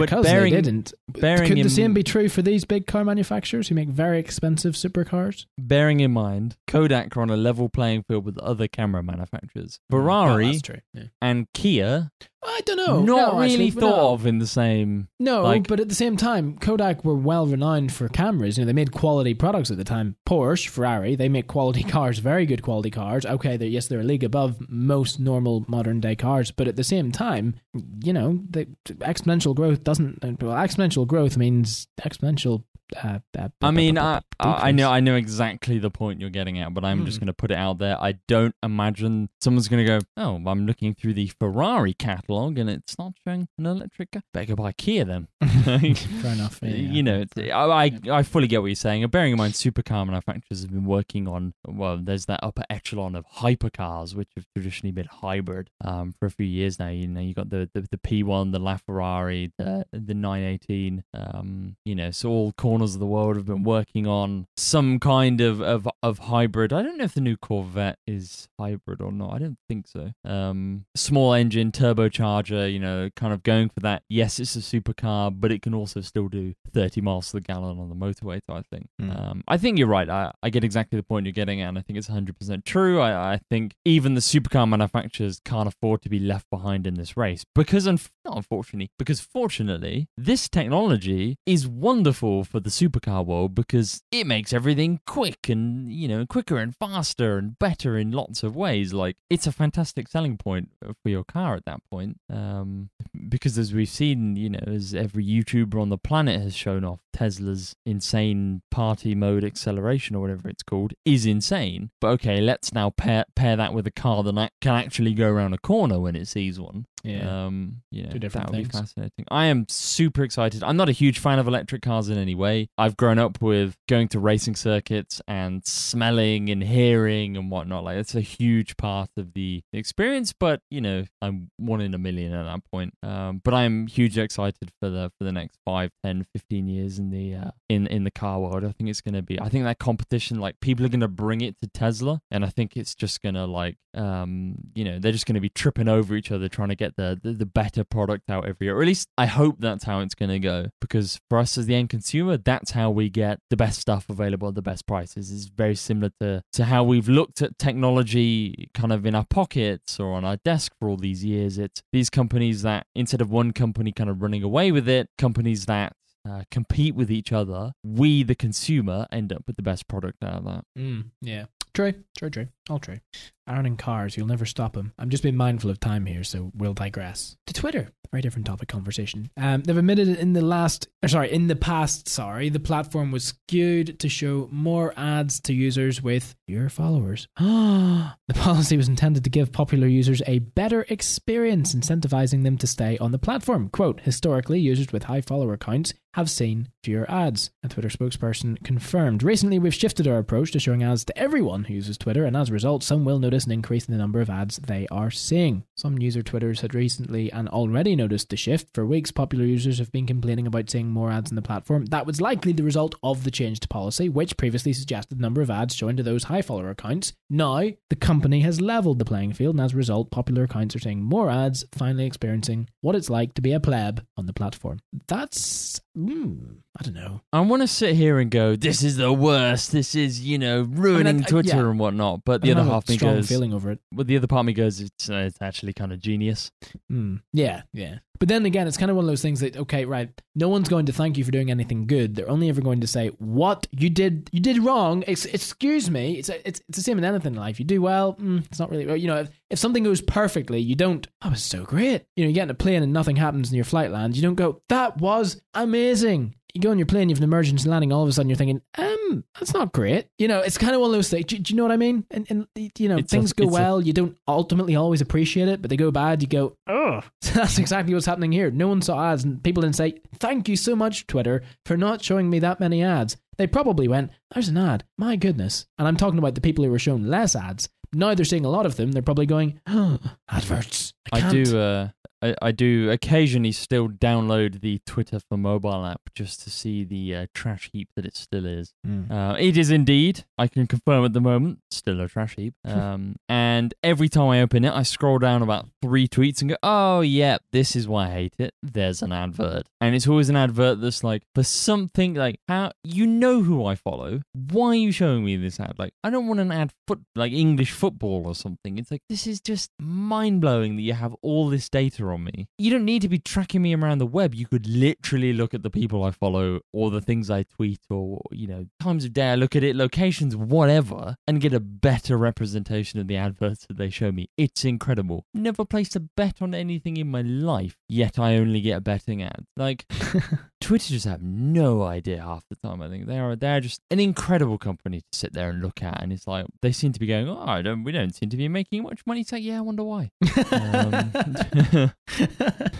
because bearing- they didn't. bearing Could in the same be true for these big car manufacturers who make very expensive supercars? bearing in mind Kodak are on a level playing field with other camera manufacturers. Oh, Ferrari that's true. Yeah. and Kia I don't know. not no, really actually, thought no. of in the same. No, Like- but at the same time, Kodak were well renowned for cameras. You know, they made quality products at the time. Porsche, Ferrari, they make quality cars, very good quality cars. Okay, they're, yes, they're a league above most normal modern day cars, but at the same time, you know, the exponential growth doesn't. Well, exponential growth means exponential. Uh, uh, I mean, I, I I know. I know exactly the point you're getting at, but I'm just Hmm. going to put it out there. I don't imagine someone's going to go, "Oh, I'm looking through the Ferrari catalog and it's not showing an electric car. Better go buy Kia then." Fair enough. yeah, you know, it's, I, I I fully get what you're saying. And bearing in mind, supercar manufacturers have been working on well, there's that upper echelon of hypercars, which have traditionally been hybrid um, for a few years now. You know, you got the the, the P1, the LaFerrari, the the 918. Um, you know, so all corners of the world have been working on some kind of of of hybrid. I don't know if the new Corvette is hybrid or not. I don't think so. Um, small engine, turbocharger. You know, kind of going for that. Yes, it's a supercar, but it can also still do 30 miles to the gallon on the motorway type thing. Mm. Um, I think you're right. I, I get exactly the point you're getting at, and I think it's 100% true. I, I think even the supercar manufacturers can't afford to be left behind in this race because, unf- not unfortunately, because fortunately, this technology is wonderful for the supercar world because it makes everything quick and, you know, quicker and faster and better in lots of ways. Like, it's a fantastic selling point for your car at that point. Um, because as we've seen, you know, as every YouTuber on the planet has shown off, Tesla's insane party mode acceleration or whatever it's called is insane. But okay, let's now pair pair that with a car that can actually go around a corner when it sees one. Yeah. Um, you know, Two different that would be fascinating. I am super excited. I'm not a huge fan of electric cars in any way. I've grown up with going to racing circuits and smelling and hearing and whatnot. Like it's a huge part of the experience. But you know, I'm one in a million at that point. Um, but I'm hugely excited for the for the next five, ten, fifteen years in the uh, in in the car world. I think it's going to be. I think that competition, like people are going to bring it to Tesla, and I think it's just going to like, um, you know, they're just going to be tripping over each other trying to get the, the the better product out every year. Or at least I hope that's how it's going to go. Because for us as the end consumer, that's how we get the best stuff available at the best prices. It's very similar to to how we've looked at technology kind of in our pockets or on our desk for all these years. It's these companies that instead of one company kind of running away with it, companies that uh, compete with each other, we, the consumer, end up with the best product out of that. Mm, yeah. True, true, true. All true. Aaron and cars, you'll never stop him. I'm just being mindful of time here, so we'll digress. To Twitter, very different topic conversation. Um, they've admitted in the last, or sorry, in the past, sorry, the platform was skewed to show more ads to users with fewer followers. the policy was intended to give popular users a better experience, incentivizing them to stay on the platform. Quote, historically, users with high follower counts have seen fewer ads. A Twitter spokesperson confirmed. Recently, we've shifted our approach to showing ads to everyone who uses Twitter, and as a result, some will notice an increase in the number of ads they are seeing. Some user Twitters had recently and already noticed the shift. For weeks, popular users have been complaining about seeing more ads on the platform. That was likely the result of the changed policy, which previously suggested the number of ads shown to those high follower accounts. Now, the company has leveled the playing field, and as a result, popular accounts are seeing more ads, finally experiencing what it's like to be a pleb on the platform. That's. Mm, I don't know. I want to sit here and go, this is the worst. This is, you know, ruining I- Twitter yeah. and whatnot. But the I other half me strong goes, feeling over it. but the other part of me goes, it's, uh, it's actually kind of genius. Mm, yeah, yeah. But then again, it's kind of one of those things that okay, right? No one's going to thank you for doing anything good. They're only ever going to say what you did. You did wrong. Ex- excuse me. It's it's it's the same in anything in life. You do well. Mm, it's not really. You know, if, if something goes perfectly, you don't. That was so great. You know, you get in a plane and nothing happens in your flight lands. You don't go. That was amazing. You go on your plane, you have an emergency landing. All of a sudden, you're thinking, um, that's not great. You know, it's kind of one of those things. Do, do you know what I mean? And, and you know, It's a- things go it's a- well. you don't ultimately always appreciate it, but they go bad. You go, oh, that's exactly what's happening here. No one saw ads, and people didn't say, thank you so much, Twitter, for not showing me that many ads. they probably went, "There's an ad. My goodness!" And I'm talking about the people who were shown less ads. Now they're seeing a lot of them. They're probably going, oh, "Adverts." I, I do. Uh, I, I do occasionally still download the Twitter for mobile app just to see the uh, trash heap that it still is. Mm. Uh, it is indeed, I can confirm at the moment, still a trash heap. Um, and every time I open it, I scroll down about three tweets and go, oh, yeah, this is why I hate it. There's an advert. And it's always an advert that's like, for something like, how you know who I follow. Why are you showing me this ad? Like, I don't want an ad foot like English football or something. It's like, this is just mind blowing that you have all this data on me. You don't need to be tracking me around the web. You could literally look at the people I follow or the things I tweet or, you know, times of day I look at it, locations, whatever, and get a better representation of the adverts that they show me. It's incredible. Never placed a bet on anything in my life, yet I only get a betting ads. Like, Twitter just have no idea half the time. I think they are they're just an incredible company to sit there and look at, and it's like they seem to be going, "Oh, I don't, we don't seem to be making much money." It's like, yeah, I wonder why. Um,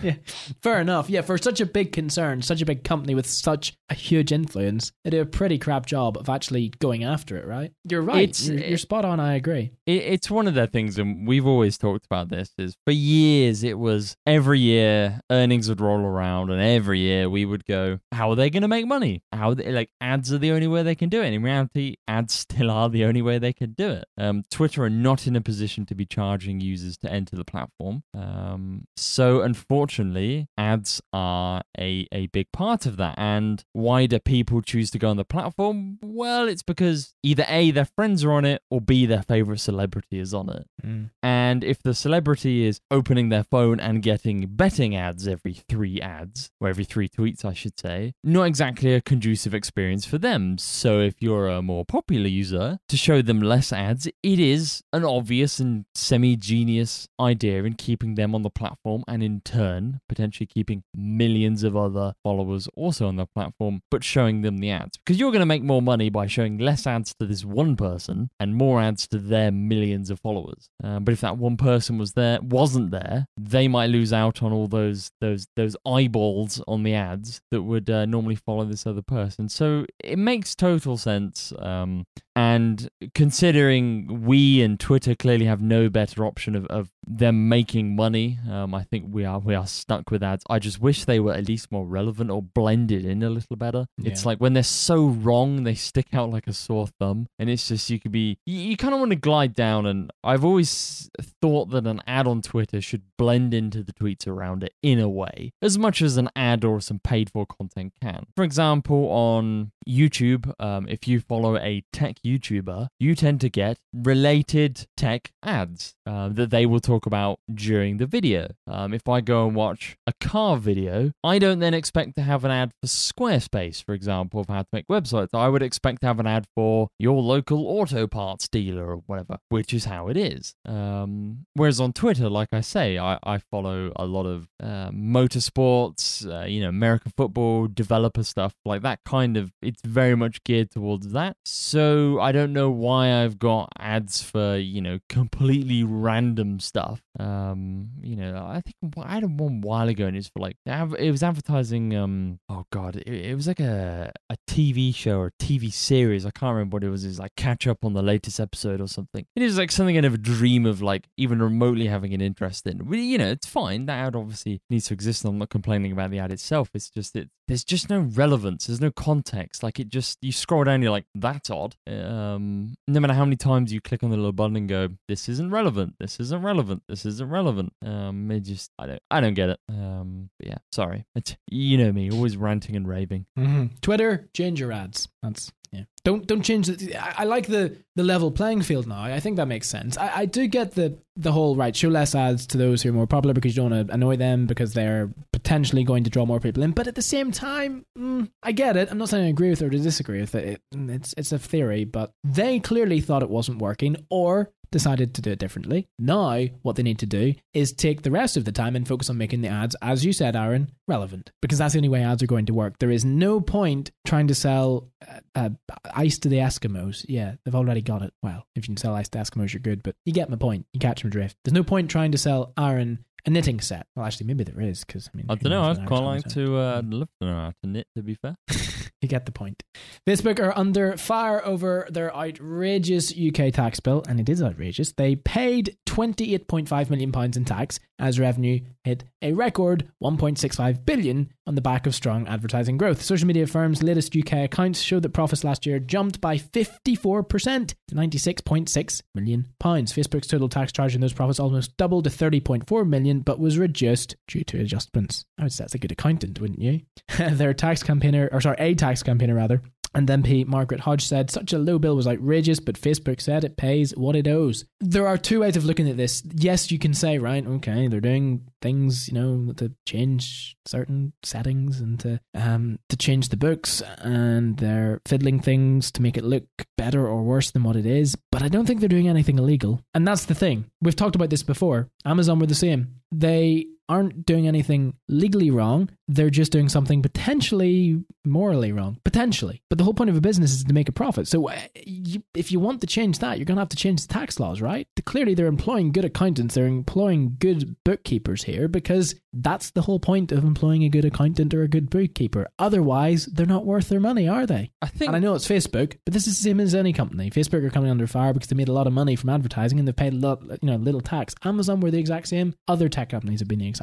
yeah, fair enough. Yeah, for such a big concern, such a big company with such a huge influence, they do a pretty crap job of actually going after it. Right? You're right. It's- you're, you're spot on. I agree. It, it's one of the things, and we've always talked about this. Is for years it was every year earnings would roll around, and every year we would go, "How are they going to make money? How they, like ads are the only way they can do it." And in reality, ads still are the only way they can do it. Um, Twitter are not in a position to be charging users to enter the platform. Um, so unfortunately, ads are a a big part of that. And why do people choose to go on the platform? Well, it's because either a their friends are on it, or b their favorite celebrity is on it. Mm. And if the celebrity is opening their phone and getting betting ads every three ads, or every three tweets, I should say, not exactly a conducive experience for them. So if you're a more popular user, to show them less ads, it is an obvious and semi genius idea in keeping them on the platform and in turn potentially keeping millions of other followers also on the platform, but showing them the ads. Because you're going to make more money by showing less ads to this one person and more ads to their millions of followers. Um, but if that one person was there, wasn't there, they might lose out on all those those those eyeballs on the ads that would uh, normally follow this other person. So it makes total sense. Um, and considering we and Twitter clearly have no better option of, of them making money, um, I think we are we are stuck with ads. I just wish they were at least more relevant or blended in a little better. It's like when they're so wrong, they stick out like a sore thumb, and it's just you could be you, you kind of want to glide down. And I've always thought that an ad on Twitter should blend into the tweets around it in a way, as much as an ad or some paid for content can. For example, on YouTube, um, if you follow a tech YouTuber, you tend to get related tech ads uh, that they will talk about during the video. Um, if I go and watch a car video, I don't then expect to have an ad for Squarespace, for example, of how to make websites. I would expect to have an ad for your local auto parts dealer or whatever, which is how it is. Um, whereas on Twitter, like I say, I, I follow a lot of uh, motorsports, uh, you know, American football, developer stuff, like that kind of, it's very much geared towards that. So I don't know why I've got ads for, you know, completely random stuff. Um, you know, I think I had one while ago and it's for like, it was advertising, um, oh God, it, it was like a, a TV show or a TV series. I can't remember what it was. It's like catch up on the latest episode or something. It is like something I never dream of like even remotely having an interest in. You know, it's fine. That ad obviously needs to exist. I'm not complaining about the ad itself. It's just it. There's just no relevance. There's no context. Like it just you scroll down, you're like, that's odd. Um, no matter how many times you click on the little button and go, this isn't relevant. This isn't relevant. This isn't relevant. Um, it just I don't I don't get it. Um, yeah, sorry. It's, you know me, always ranting and raving. Mm-hmm. Twitter, your ads. That's yeah. Don't don't change the. I, I like the the level playing field now. I think that makes sense. I, I do get the the whole right. Show less ads to those who are more popular because you don't want to annoy them because they're potentially going to draw more people in. But at the same time, mm, I get it. I'm not saying I agree with it or disagree with it. it. It's it's a theory, but they clearly thought it wasn't working or decided to do it differently. Now, what they need to do is take the rest of the time and focus on making the ads, as you said, Aaron, relevant. Because that's the only way ads are going to work. There is no point trying to sell uh, uh, ice to the Eskimos. Yeah, they've already got it. Well, if you can sell ice to Eskimos, you're good, but you get my point. You catch my drift. There's no point trying to sell Aaron a knitting set. Well, actually, maybe there is because I mean, I don't know. I'd quite like to. Uh. I'd love to know how to knit. To be fair, You get the point. Facebook are under fire over their outrageous UK tax bill, and it is outrageous. They paid 28.5 million pounds in tax as revenue hit a record 1.65 billion on the back of strong advertising growth. Social media firms' latest UK accounts show that profits last year jumped by 54% to 96.6 million pounds. Facebook's total tax charge in those profits almost doubled to 30.4 million, but was reduced due to adjustments. I would say that's a good accountant, wouldn't you? Their tax campaigner, or sorry, a tax campaigner rather, and MP Margaret Hodge said such a low bill was outrageous, but Facebook said it pays what it owes. There are two ways of looking at this. Yes, you can say, right, okay, they're doing things, you know, to change certain settings and to um to change the books and they're fiddling things to make it look better or worse than what it is. But I don't think they're doing anything illegal. And that's the thing. We've talked about this before. Amazon were the same. They aren't doing anything legally wrong. They're just doing something potentially morally wrong. Potentially. But the whole point of a business is to make a profit. So uh, you, if you want to change that, you're going to have to change the tax laws, right? Clearly, they're employing good accountants. They're employing good bookkeepers here because that's the whole point of employing a good accountant or a good bookkeeper. Otherwise, they're not worth their money, are they? I think And I know it's Facebook, but this is the same as any company. Facebook are coming under fire because they made a lot of money from advertising and they've paid a lot, you know, little tax. Amazon were the exact same. Other tech companies have been the exact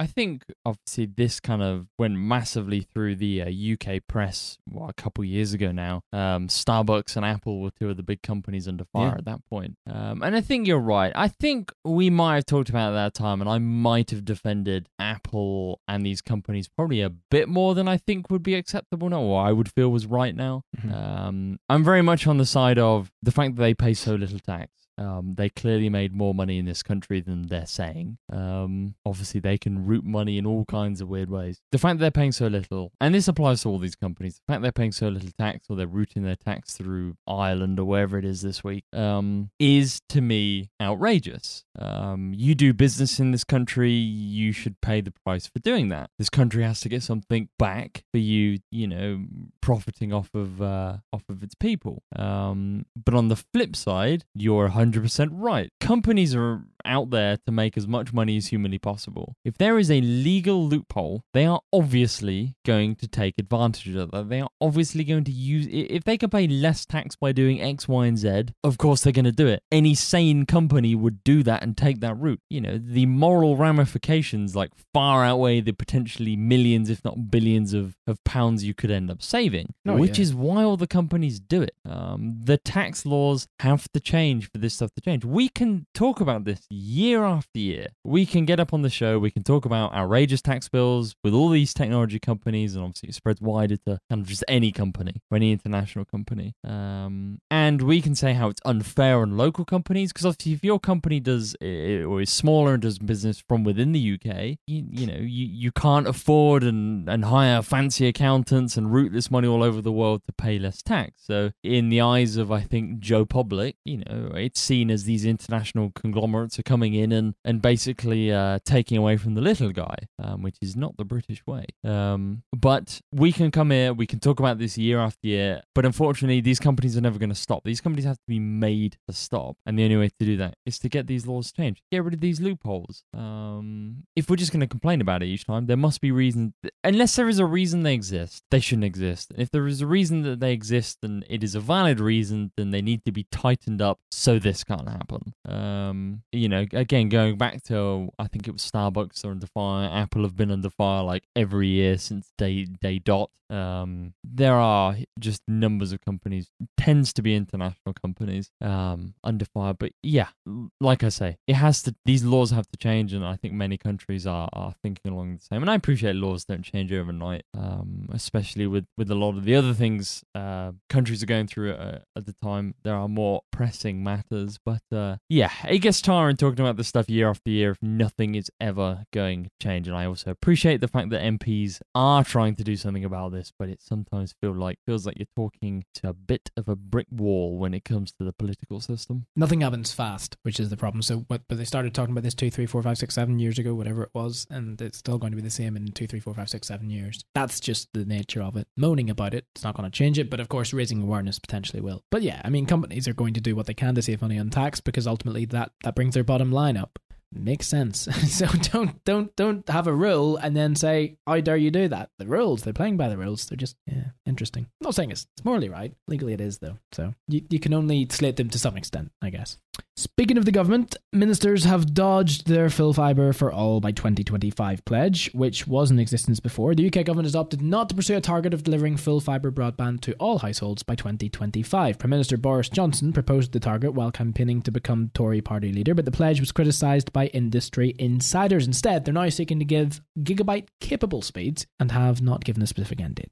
I think obviously this kind of went massively through the uh, UK press well, a couple years ago now. Um, Starbucks and Apple were two of the big companies under fire Yeah. at that point. Um, and I think you're right. I think we might have talked about it at that time, and I might have defended Apple and these companies probably a bit more than I think would be acceptable now, or I would feel was right now. Um, I'm very much on the side of the fact that they pay so little tax. Um, they clearly made more money in this country than they're saying. Um, obviously, they can root money in all kinds of weird ways. The fact that they're paying so little, and this applies to all these companies, the fact they're paying so little tax or they're routing their tax through Ireland or wherever it is this week, um, is to me outrageous. Um, you do business in this country, you should pay the price for doing that. This country has to get something back for you, you know, profiting off of uh, off of its people. Um, but on the flip side, you're 100% right. Companies are out there to make as much money as humanly possible. If there is a legal loophole, they are obviously going to take advantage of that. They are obviously going to use if they can pay less tax by doing X, Y, and Z, of course they're going to do it. Any sane company would do that and take that route. You know, the moral ramifications like far outweigh the potentially millions, if not billions of, of pounds you could end up saving, Oh, which yeah. is why all the companies do it. Um, the tax laws have to change for this stuff to change. We can talk about this year after year. We can get up on the show, we can talk about outrageous tax bills with all these technology companies, and obviously it spreads wider to kind of just any company or any international company. Um, and we can say how it's unfair on local companies because obviously if your company does or is smaller and does business from within the UK, you, you know you, you can't afford and, and hire fancy accountants and route this money all over the world to pay less tax. So in the eyes of I think Joe Public, you know it's seen as these international conglomerates coming in and and basically uh, taking away from the little guy, um, which is not the British way. Um, but we can come here, we can talk about this year after year, but unfortunately these companies are never going to stop. These companies have to be made to stop, and the only way to do that is to get these laws changed, get rid of these loopholes. Um, if we're just going to complain about it each time, there must be reason. Unless there is a reason they exist, they shouldn't exist. And if there is a reason that they exist, and it is a valid reason, then they need to be tightened up so this can't happen. Um, you know, again, going back to I think it was Starbucks are under fire, Apple have been under fire like every year since day day dot. Um, there are just numbers of companies, tends to be international companies, um, under fire. But yeah, like I say, it has to. These laws have to change, and I think many countries are are thinking along the same. And I appreciate laws don't change overnight, um, especially with with a lot of the other things uh, countries are going through uh, at the time. There are more pressing matters, but uh, yeah, it gets tiring talking about this stuff year after year if nothing is ever going to change. And I also appreciate the fact that MPs are trying to do something about this, but it sometimes feel like feels like you're talking to a bit of a brick wall when it comes to the political system. Nothing happens fast, which is the problem. So, but, but they started talking about this two, three, four, five, six, seven years ago, whatever it was, and it's still going to be the same in two, three, four, five, six, seven years. That's just the nature of it. Moaning about it, it's not going to change it, but of course, raising awareness potentially will. But yeah, I mean, companies are going to do what they can to save money on tax because ultimately that that brings their bottom line up. makes sense. so don't don't don't have a rule and then say, "I dare you do that?" The rules they're playing by the rules. They're just yeah, interesting. I'm not saying it's, it's morally right. Legally, it is though. So you you can only slate them to some extent, I guess. Speaking of the government, ministers have dodged their full fibre for all by 2025 pledge, which was in existence before. The UK government has opted not to pursue a target of delivering full fibre broadband to all households by 2025. Prime Minister Boris Johnson proposed the target while campaigning to become Tory party leader, but the pledge was criticised by industry insiders. Instead, they're now seeking to give gigabyte capable speeds and have not given a specific end date.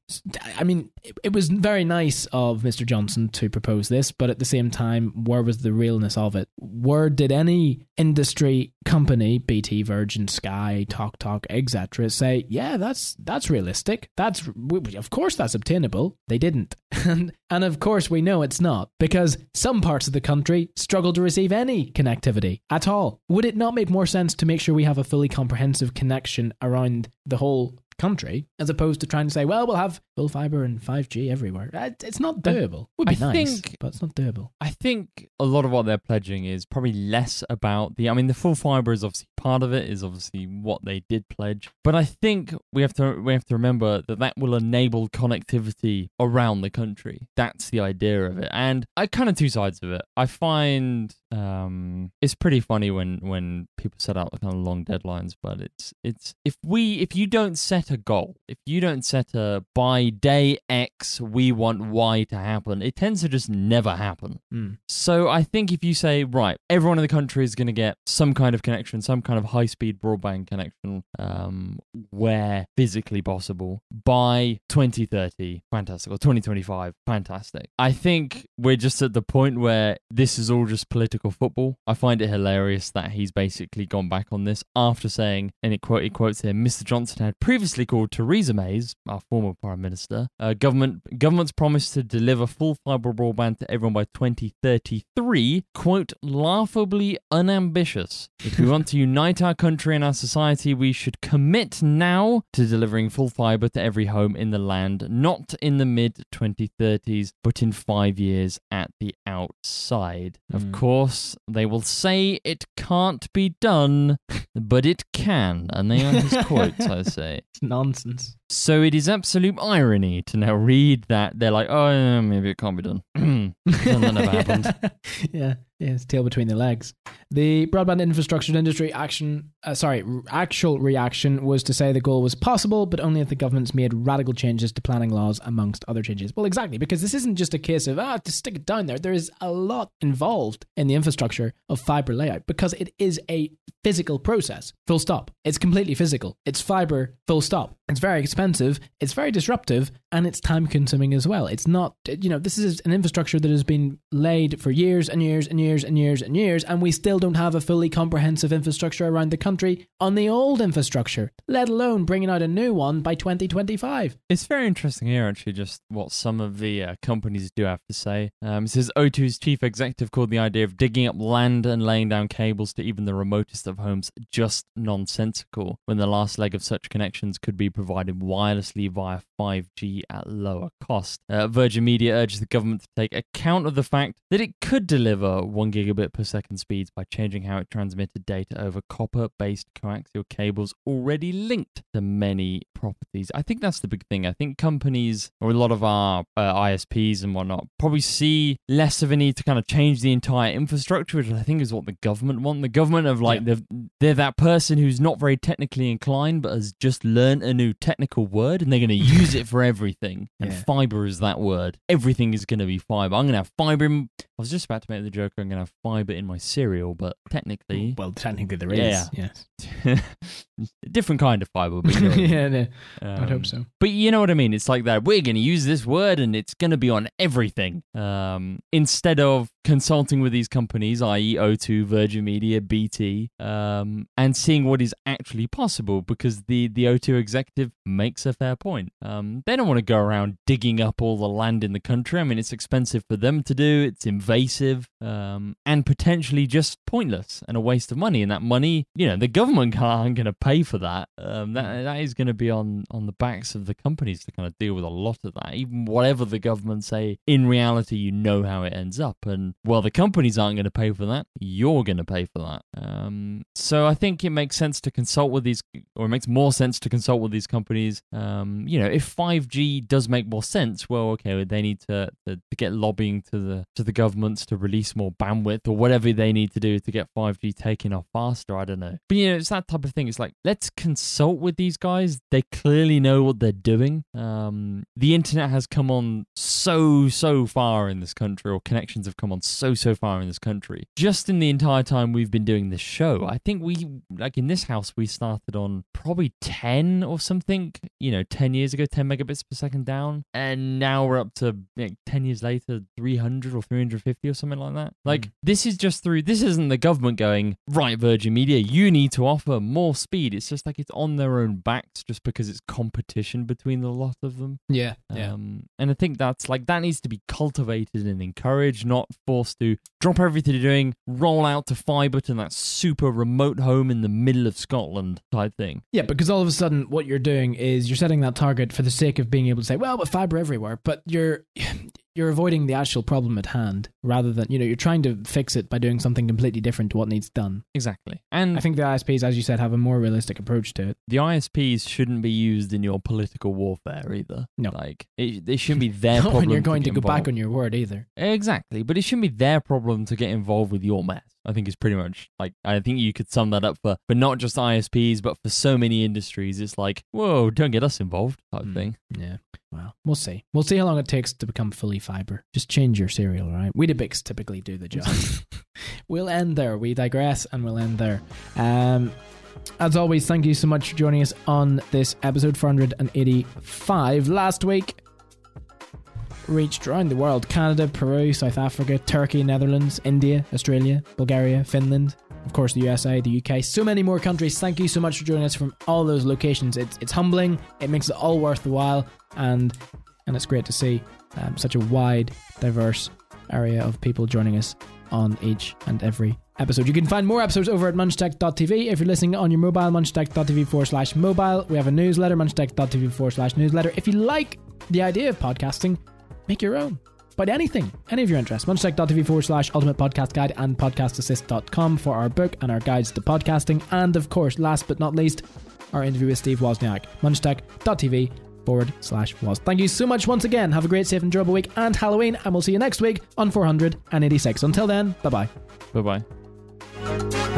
I mean, it, was very nice of Mr. Johnson to propose this, but at the same time, where was the realness of it? Where did any industry company, BT, Virgin, Sky, Talk Talk, etc., say, yeah, that's that's realistic. That's of course that's obtainable. They didn't, and and of course we know it's not because some parts of the country struggle to receive any connectivity at all. Would it not make more sense to make sure we have a fully comprehensive connection around the whole country as opposed to trying to say, well, we'll have full fiber and 5G everywhere. Uh, It's not doable. Would be I nice, think- but it's not doable. I think a lot of what they're pledging is probably less about the. I mean, the full fiber is obviously part of it. Is obviously what they did pledge, but I think we have to we have to remember that that will enable connectivity around the country. That's the idea of it, and I kind of two sides of it. I find um, it's pretty funny when when people set out kind of long deadlines, but it's it's if we if you don't set a goal, if you don't set a by day X we want Y to happen, it tends to just never happen. Mm. So I think if you say, right, everyone in the country is going to get some kind of connection, some kind of high speed broadband connection, um, where physically possible by 2030, fantastic, or 2025, fantastic. I think we're just at the point where this is all just political football. I find it hilarious that he's basically gone back on this after saying, and it quote, he quotes here, Mr. Johnson had previously called Theresa May's, our former prime minister, uh, government government's promise to deliver full fiber broadband to everyone by 2033, quote, laughably unambitious. If we want to unite our country and our society, we should commit now to delivering full fiber to every home in the land, not in the mid 2030s, but in five years at the outside. Of Mm. course, they will say it can't be done, but it can. And they are his quotes, I say. Nonsense. So it is absolute irony to now read that they're like, oh, yeah, maybe it can't be done. and that never happened. yeah, yeah, it's tail between the legs. The broadband infrastructure industry action, uh, sorry, actual reaction was to say the goal was possible, but only if the government's made radical changes to planning laws, amongst other changes. Well, exactly, because this isn't just a case of ah, to stick it down there. There is a lot involved in the infrastructure of fiber layout because it is a physical process. Full stop. It's completely physical. It's fiber. Full stop. It's very expensive. It's very disruptive, and it's time consuming as well. It's not, you know, this is an infrastructure that has been laid for years and years and years and years and years, and we still don't have a fully comprehensive infrastructure around the country on the old infrastructure, let alone bringing out a new one by 2025. It's very interesting here, actually, just what some of the uh, companies do have to say. Um, it says O2's chief executive called the idea of digging up land and laying down cables to even the remotest of homes just nonsensical, when the last leg of such connections could be provided wirelessly via 5G at lower cost. Uh, Virgin Media urges the government to take account of the fact that it could deliver 1 gigabit per second speeds by changing how it transmitted data over copper based coaxial cables already linked to many properties. I think that's the big thing. I think companies or a lot of our uh, ISPs and whatnot probably see less of a need to kind of change the entire infrastructure, which I think is what the government want. The government of like Yeah. they're, they're that person who's not very technically inclined but has just learned a new technical word and they're going to use it for everything. And Yeah. fiber is that word. Everything is going to be fiber. I'm going to have fiber in. I was just about to make the joke. I'm going to have fiber in my cereal, but technically, Well, technically there is. Yeah. Yes. different kind of fiber. But you know I mean. yeah, no, I'd Um, hope so. But you know what I mean? It's like that. We're going to use this word and it's going to be on everything. Um, instead of consulting with these companies, i.e., O2, Virgin Media, BT, um, and seeing what is actually possible because the, the O2 executive makes a fair point. Um, they don't want to go around digging up all the land in the country. I mean, it's expensive for them to do, it's invasive, um, and potentially just pointless and a waste of money. And that money, you know, the government can't going to pay pay for that. Um, that that is going to be on on the backs of the companies to kind of deal with a lot of that. Even whatever the government say, in reality, you know how it ends up. And well, the companies aren't going to pay for that. You're going to pay for that. Um, so I think it makes sense to consult with these, or it makes more sense to consult with these companies. Um, you know, if 5G does make more sense, well, okay, they need to, to, to get lobbying to the to the governments to release more bandwidth or whatever they need to do to get 5G taken off faster. I don't know, but you know, it's that type of thing. It's like let's consult with these guys. They clearly know what they're doing. Um, the internet has come on so so far in this country, or connections have come on so so far in this country. Just in the entire time we've been doing this show, I think we like in this house we started on probably 10 or something. You know, 10 years ago, 10 megabits per second down, and now we're up to like, 10 years later, 300 or 350 or something like that. Like Mm. this is just through. This isn't the government going right, Virgin Media. You need to offer more speed. It's just like it's on their own backs, just because it's competition between the lot of them. Yeah, yeah. Um, and I think that's like that needs to be cultivated and encouraged, not forced to drop everything you're doing, roll out to fibre to that super remote home in the middle of Scotland type thing. Yeah, because all of a sudden, what you're doing is you're setting that target for the sake of being able to say, "Well, but fiber everywhere," but you're you're avoiding the actual problem at hand, rather than you know you're trying to fix it by doing something completely different to what needs done. Exactly. And I think the ISPs, as you said, have a more realistic approach to it. the ISPs shouldn't be used in your political warfare either. No. Like it, it shouldn't be their Not problem. when you're going to, get go back on your word either. Exactly, but it shouldn't be their problem to get involved with your mess. I think it's pretty much like I think you could sum that up for, for not just ISPs, but for so many industries. It's like, whoa, don't get us involved type Mm. thing. Yeah. Well, we'll see. We'll see how long it takes to become fully fiber. Just change your cereal, right? Weetabix typically do the job. we'll end there. We digress and we'll end there. Um, as always, thank you so much for joining us on this episode 485. Last week, reached around the world Canada, Peru, South Africa, Turkey, Netherlands, India, Australia, Bulgaria, Finland, of course, the USA, the UK, so many more countries. Thank you so much for joining us from all those locations. It's, it's humbling, it makes it all worth the while, and, and it's great to see um, such a wide, diverse area of people joining us on each and every episode. You can find more episodes over at munchtech.tv. If you're listening on your mobile, munchtech.tv forward slash mobile. We have a newsletter, munchtech.tv forward slash newsletter. If you like the idea of podcasting, make your own. But anything, any of your interests, munchtech.tv forward slash ultimate podcast guide and podcastassist.com for our book and our guides to podcasting. And of course, last but not least, our interview with Steve Wozniak, munchtech.tv forward slash woz. Thank you so much once again. Have a great, safe, and enjoyable week and Halloween, and we'll see you next week on 486. Until then, bye bye. Bye bye.